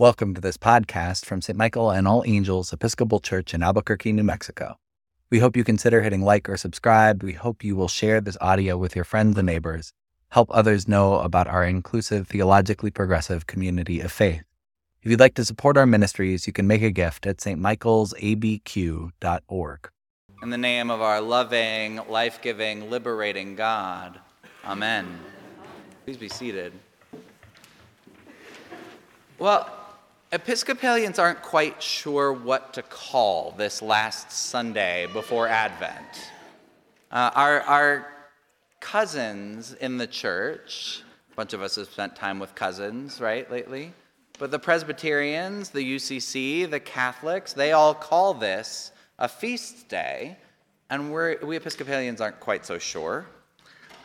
Welcome to this podcast from St. Michael and All Angels Episcopal Church in Albuquerque, New Mexico. We hope you consider hitting like or subscribe. We hope you will share this audio with your friends and neighbors. Help others know about our inclusive, theologically progressive community of faith. If you'd like to support our ministries, you can make a gift at stmichaelsabq.org. In the name of our loving, life giving, liberating God. Amen. Please be seated. Well, Episcopalians aren't quite sure what to call this last Sunday before Advent. Uh, our, our cousins in the church, a bunch of us have spent time with cousins, right, lately? But the Presbyterians, the UCC, the Catholics, they all call this a feast day, and we Episcopalians aren't quite so sure.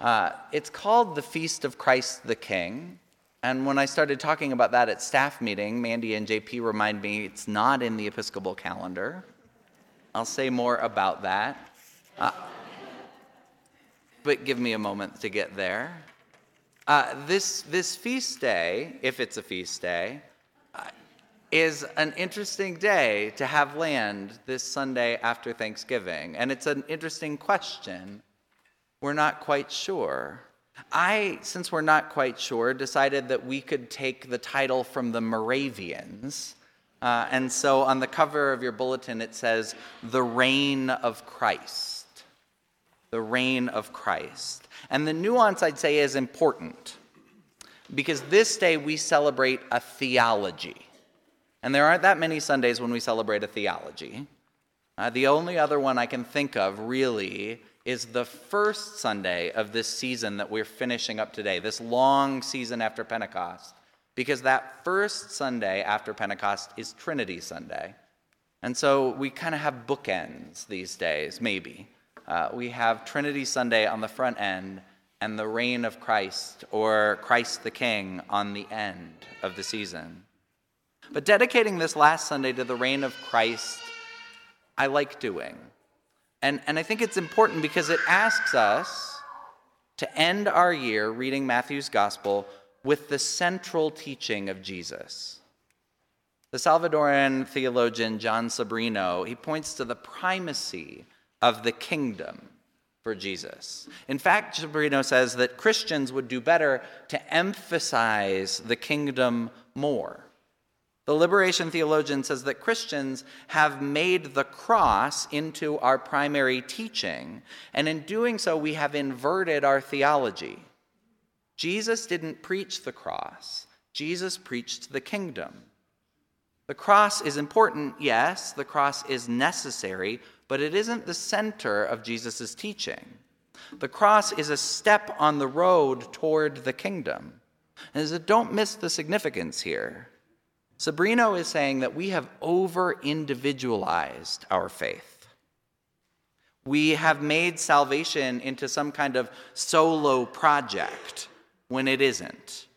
Uh, it's called the Feast of Christ the King, and when I started talking about that at staff meeting, Mandy and JP remind me it's not in the Episcopal calendar. I'll say more about that. Uh, but give me a moment to get there. Uh, this, this feast day, if it's a feast day, uh, is an interesting day to have land this Sunday after Thanksgiving. And it's an interesting question. We're not quite sure. I, since we're not quite sure, decided that we could take the title from the Moravians. Uh, and so on the cover of your bulletin, it says, The Reign of Christ. The Reign of Christ. And the nuance I'd say is important because this day we celebrate a theology. And there aren't that many Sundays when we celebrate a theology. Uh, the only other one I can think of really is the first Sunday of this season that we're finishing up today, this long season after Pentecost, because that first Sunday after Pentecost is Trinity Sunday. And so we kind of have bookends these days, maybe. Uh, we have Trinity Sunday on the front end and the reign of Christ or Christ the King on the end of the season. But dedicating this last Sunday to the reign of Christ, I like doing. And, and I think it's important because it asks us to end our year reading Matthew's gospel with the central teaching of Jesus. The Salvadoran theologian John Sobrino, he points to the primacy of the kingdom for Jesus. In fact, Sobrino says that Christians would do better to emphasize the kingdom more. The liberation theologian says that Christians have made the cross into our primary teaching, and in doing so, we have inverted our theology. Jesus didn't preach the cross, Jesus preached the kingdom. The cross is important, yes, the cross is necessary, but it isn't the center of Jesus' teaching. The cross is a step on the road toward the kingdom. And so don't miss the significance here. Sobrino is saying that we have over individualized our faith. We have made salvation into some kind of solo project when it isn't.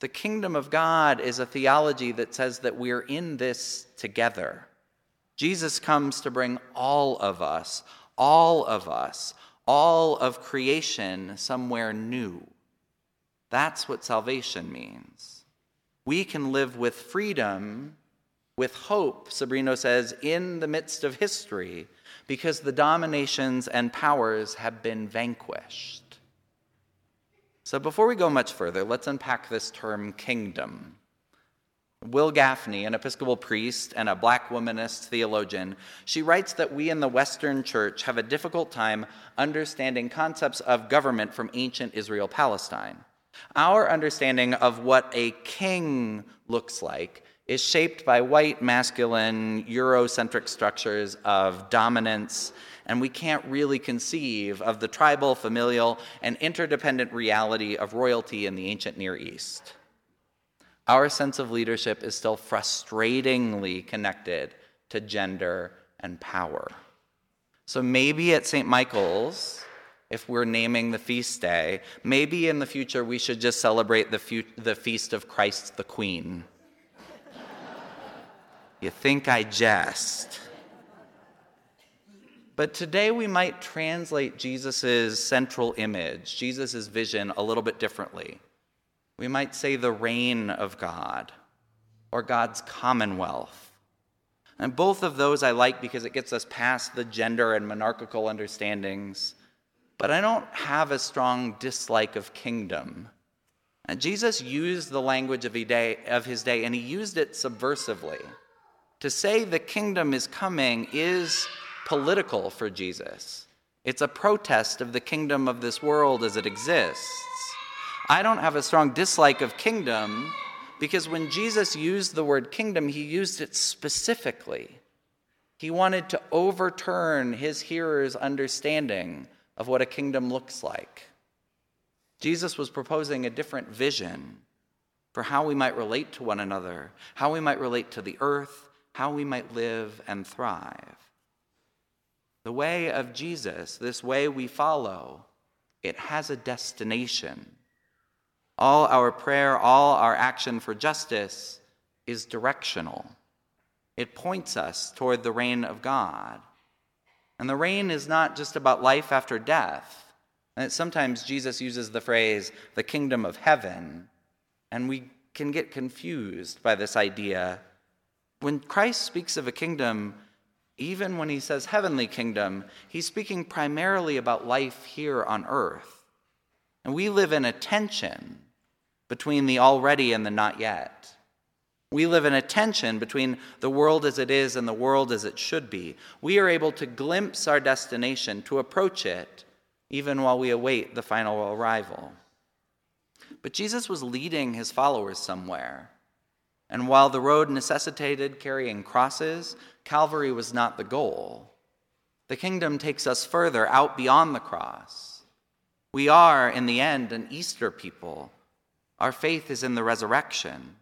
The kingdom of God is a theology that says that we're in this together. Jesus comes to bring all of us, all of us, all of creation somewhere new. That's what salvation means we can live with freedom, with hope, Sobrino says, in the midst of history, because the dominations and powers have been vanquished. So before we go much further, let's unpack this term kingdom. Wil Gafney, an Episcopal priest and a black womanist theologian, she writes that we in the Western Church have a difficult time understanding concepts of government from ancient Israel Palestine. Our understanding of what a king looks like is shaped by white, masculine, Eurocentric structures of dominance, and we can't really conceive of the tribal, familial, and interdependent reality of royalty in the ancient Near East. Our sense of leadership is still frustratingly connected to gender and power. So maybe at St. Michael's, if we're naming the feast day. Maybe in the future we should just celebrate the, the feast of Christ the Queen. you think I jest. But today we might translate Jesus' central image, Jesus' vision, a little bit differently. We might say the reign of God. or God's commonwealth. And both of those I like because it gets us past the gender and monarchical understandings. But I don't have a strong dislike of kingdom. And Jesus used the language of, day, of his day, and he used it subversively. To say the kingdom is coming is political for Jesus. It's a protest of the kingdom of this world as it exists. I don't have a strong dislike of kingdom because when Jesus used the word kingdom, he used it specifically. He wanted to overturn his hearers' understanding of what a kingdom looks like. Jesus was proposing a different vision for how we might relate to one another, how we might relate to the earth, how we might live and thrive. The way of Jesus, this way we follow, it has a destination. All our prayer, all our action for justice is directional. It points us toward the reign of God. And the reign is not just about life after death. And sometimes Jesus uses the phrase, the kingdom of heaven, and we can get confused by this idea. When Christ speaks of a kingdom, even when he says heavenly kingdom, he's speaking primarily about life here on earth. And we live in a tension between the already and the not yet. We live in a tension between the world as it is and the world as it should be. We are able to glimpse our destination, to approach it, even while we await the final arrival. But Jesus was leading his followers somewhere. And while the road necessitated carrying crosses, Calvary was not the goal. The kingdom takes us further, out beyond the cross. We are, in the end, an Easter people our faith is in the resurrection.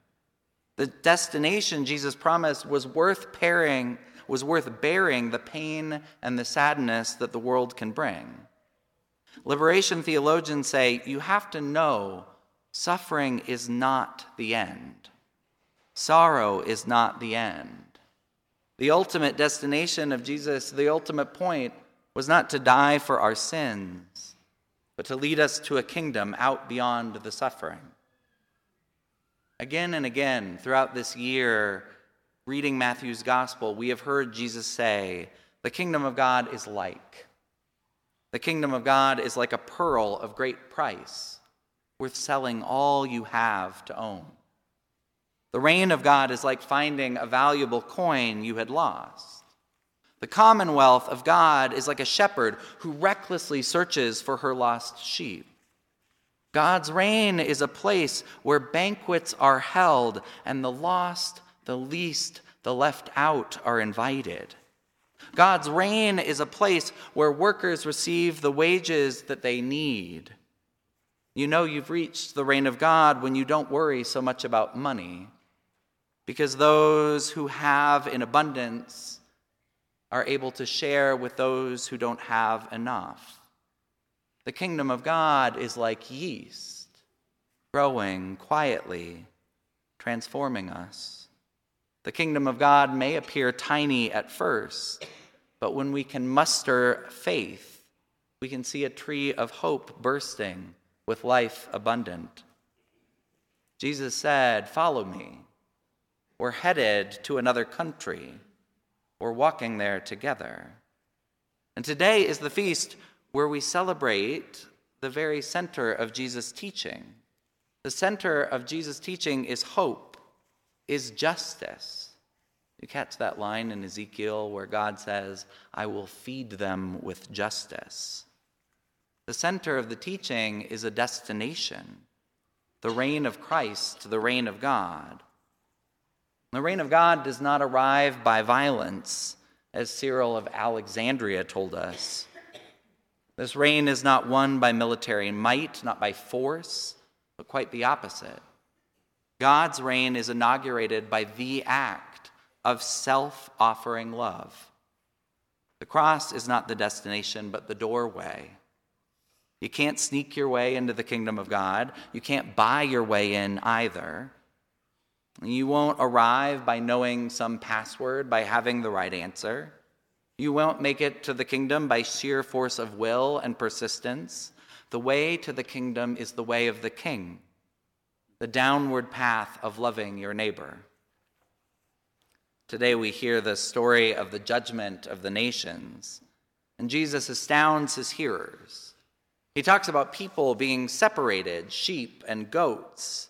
The destination Jesus promised was worth pairing, was worth bearing the pain and the sadness that the world can bring. Liberation theologians say you have to know suffering is not the end. Sorrow is not the end. The ultimate destination of Jesus, the ultimate point, was not to die for our sins, but to lead us to a kingdom out beyond the suffering. Again and again throughout this year, reading Matthew's gospel, we have heard Jesus say, The kingdom of God is like. The kingdom of God is like a pearl of great price, worth selling all you have to own. The reign of God is like finding a valuable coin you had lost. The commonwealth of God is like a shepherd who recklessly searches for her lost sheep. God's reign is a place where banquets are held and the lost, the least, the left out are invited. God's reign is a place where workers receive the wages that they need. You know you've reached the reign of God when you don't worry so much about money, because those who have in abundance are able to share with those who don't have enough. The kingdom of God is like yeast, growing quietly, transforming us. The kingdom of God may appear tiny at first, but when we can muster faith, we can see a tree of hope bursting with life abundant. Jesus said, Follow me. We're headed to another country. We're walking there together. And today is the feast where we celebrate the very center of Jesus' teaching. The center of Jesus' teaching is hope, is justice. You catch that line in Ezekiel where God says, I will feed them with justice. The center of the teaching is a destination the reign of Christ, the reign of God. The reign of God does not arrive by violence, as Cyril of Alexandria told us. This reign is not won by military might, not by force, but quite the opposite. God's reign is inaugurated by the act of self offering love. The cross is not the destination, but the doorway. You can't sneak your way into the kingdom of God. You can't buy your way in either. You won't arrive by knowing some password, by having the right answer. You won't make it to the kingdom by sheer force of will and persistence. The way to the kingdom is the way of the king, the downward path of loving your neighbor. Today we hear the story of the judgment of the nations, and Jesus astounds his hearers. He talks about people being separated, sheep and goats.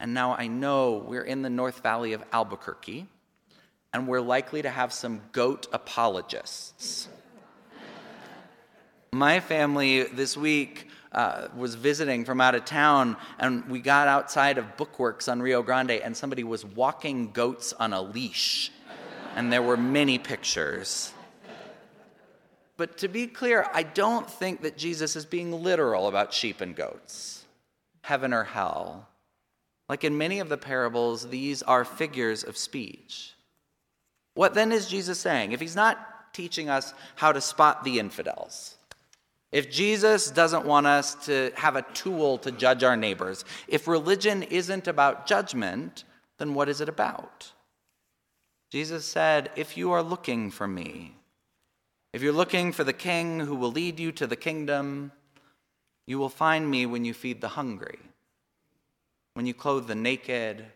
And now I know we're in the North Valley of Albuquerque, and we're likely to have some goat apologists. My family this week uh, was visiting from out of town, and we got outside of Bookworks on Rio Grande, and somebody was walking goats on a leash, and there were many pictures. But to be clear, I don't think that Jesus is being literal about sheep and goats, heaven or hell. Like in many of the parables, these are figures of speech. What then is Jesus saying? If he's not teaching us how to spot the infidels, if Jesus doesn't want us to have a tool to judge our neighbors, if religion isn't about judgment, then what is it about? Jesus said, If you are looking for me, if you're looking for the king who will lead you to the kingdom, you will find me when you feed the hungry, when you clothe the naked,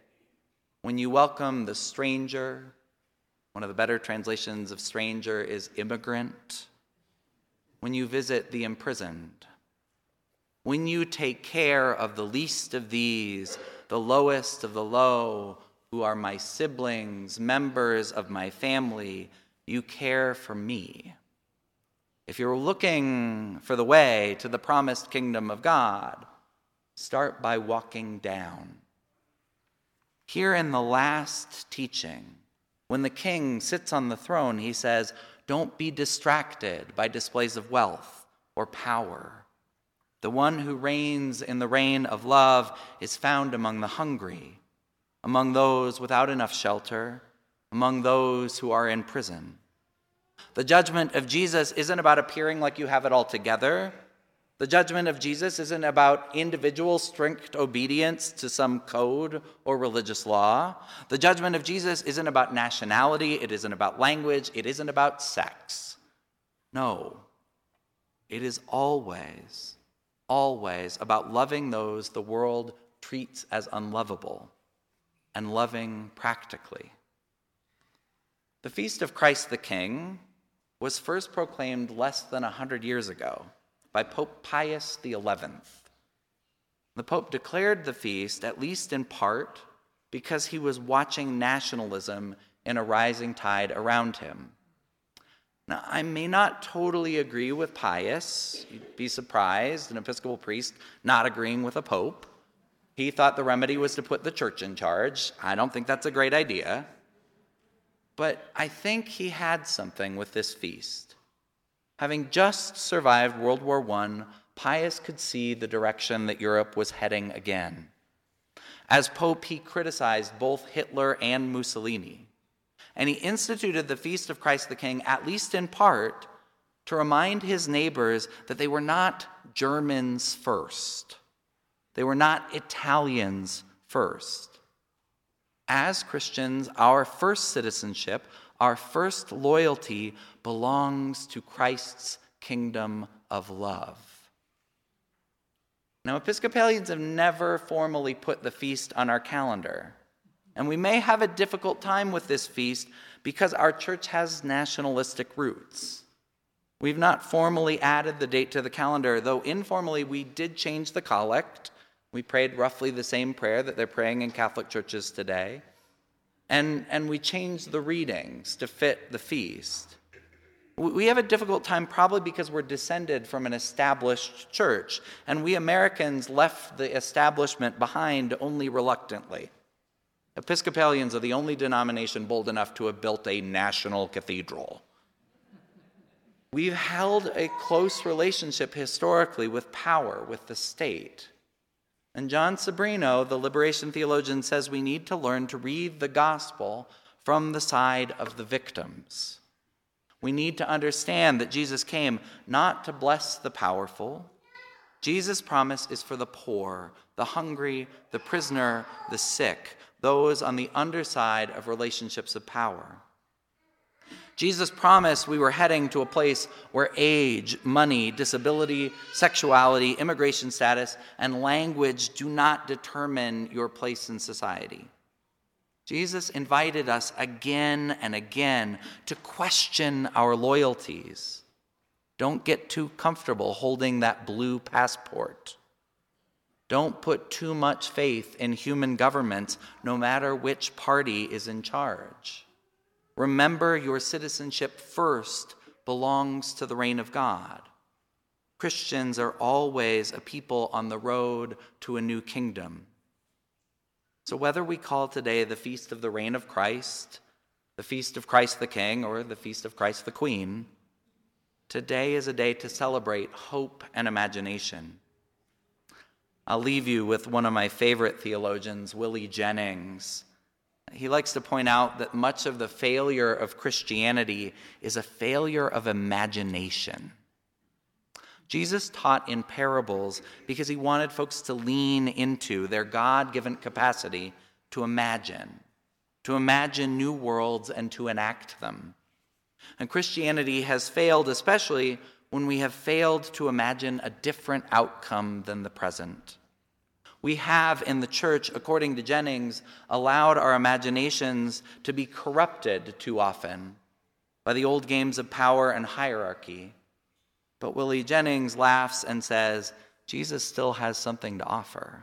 when you welcome the stranger. One of the better translations of stranger is immigrant when you visit the imprisoned, when you take care of the least of these, the lowest of the low, who are my siblings, members of my family, you care for me. If you're looking for the way to the promised kingdom of God, start by walking down. Here in the last teaching, when the king sits on the throne, he says, don't be distracted by displays of wealth or power. The one who reigns in the reign of love is found among the hungry, among those without enough shelter, among those who are in prison. The judgment of Jesus isn't about appearing like you have it all together. The judgment of Jesus isn't about individual strict obedience to some code or religious law. The judgment of Jesus isn't about nationality, it isn't about language, it isn't about sex. No, it is always, always about loving those the world treats as unlovable and loving practically. The Feast of Christ the King was first proclaimed less than a hundred years ago by Pope Pius XI. The Pope declared the feast, at least in part, because he was watching nationalism in a rising tide around him. Now, I may not totally agree with Pius. You'd be surprised, an Episcopal priest not agreeing with a pope. He thought the remedy was to put the church in charge. I don't think that's a great idea. But I think he had something with this feast. Having just survived World War I, Pius could see the direction that Europe was heading again. As Pope, he criticized both Hitler and Mussolini. And he instituted the Feast of Christ the King, at least in part, to remind his neighbors that they were not Germans first. They were not Italians first. As Christians, our first citizenship, our first loyalty belongs to Christ's kingdom of love. Now, Episcopalians have never formally put the feast on our calendar. And we may have a difficult time with this feast because our church has nationalistic roots. We've not formally added the date to the calendar, though informally we did change the collect. We prayed roughly the same prayer that they're praying in Catholic churches today and, and we change the readings to fit the feast. We have a difficult time probably because we're descended from an established church, and we Americans left the establishment behind only reluctantly. Episcopalians are the only denomination bold enough to have built a national cathedral. We've held a close relationship historically with power, with the state. And John Sobrino, the liberation theologian, says we need to learn to read the gospel from the side of the victims. We need to understand that Jesus came not to bless the powerful. Jesus' promise is for the poor, the hungry, the prisoner, the sick, those on the underside of relationships of power. Jesus promised we were heading to a place where age, money, disability, sexuality, immigration status, and language do not determine your place in society. Jesus invited us again and again to question our loyalties. Don't get too comfortable holding that blue passport. Don't put too much faith in human governments, no matter which party is in charge. Remember, your citizenship first belongs to the reign of God. Christians are always a people on the road to a new kingdom. So, whether we call today the Feast of the Reign of Christ, the Feast of Christ the King, or the Feast of Christ the Queen, today is a day to celebrate hope and imagination. I'll leave you with one of my favorite theologians, Willie Jennings. He likes to point out that much of the failure of Christianity is a failure of imagination. Jesus taught in parables because he wanted folks to lean into their God given capacity to imagine, to imagine new worlds and to enact them. And Christianity has failed, especially when we have failed to imagine a different outcome than the present. We have in the church, according to Jennings, allowed our imaginations to be corrupted too often by the old games of power and hierarchy. But Willie Jennings laughs and says, Jesus still has something to offer.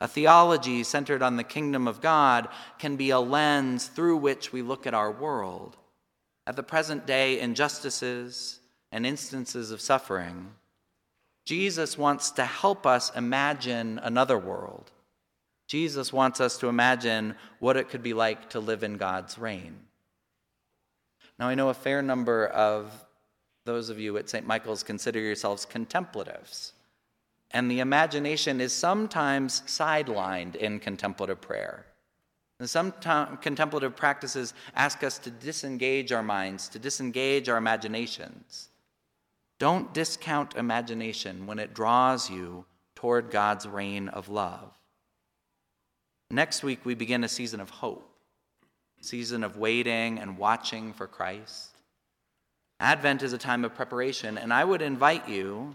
A theology centered on the kingdom of God can be a lens through which we look at our world, at the present day injustices and instances of suffering Jesus wants to help us imagine another world. Jesus wants us to imagine what it could be like to live in God's reign. Now, I know a fair number of those of you at St. Michael's consider yourselves contemplatives, and the imagination is sometimes sidelined in contemplative prayer. And some contemplative practices ask us to disengage our minds, to disengage our imaginations. Don't discount imagination when it draws you toward God's reign of love. Next week, we begin a season of hope, season of waiting and watching for Christ. Advent is a time of preparation, and I would invite you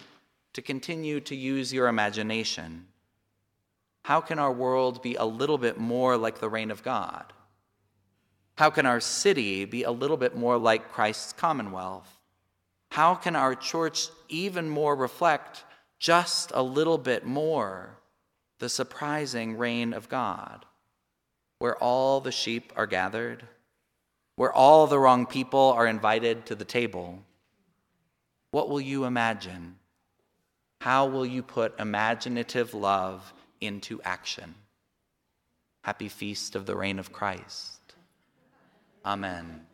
to continue to use your imagination. How can our world be a little bit more like the reign of God? How can our city be a little bit more like Christ's commonwealth? How can our church even more reflect just a little bit more the surprising reign of God, where all the sheep are gathered, where all the wrong people are invited to the table? What will you imagine? How will you put imaginative love into action? Happy feast of the reign of Christ. Amen.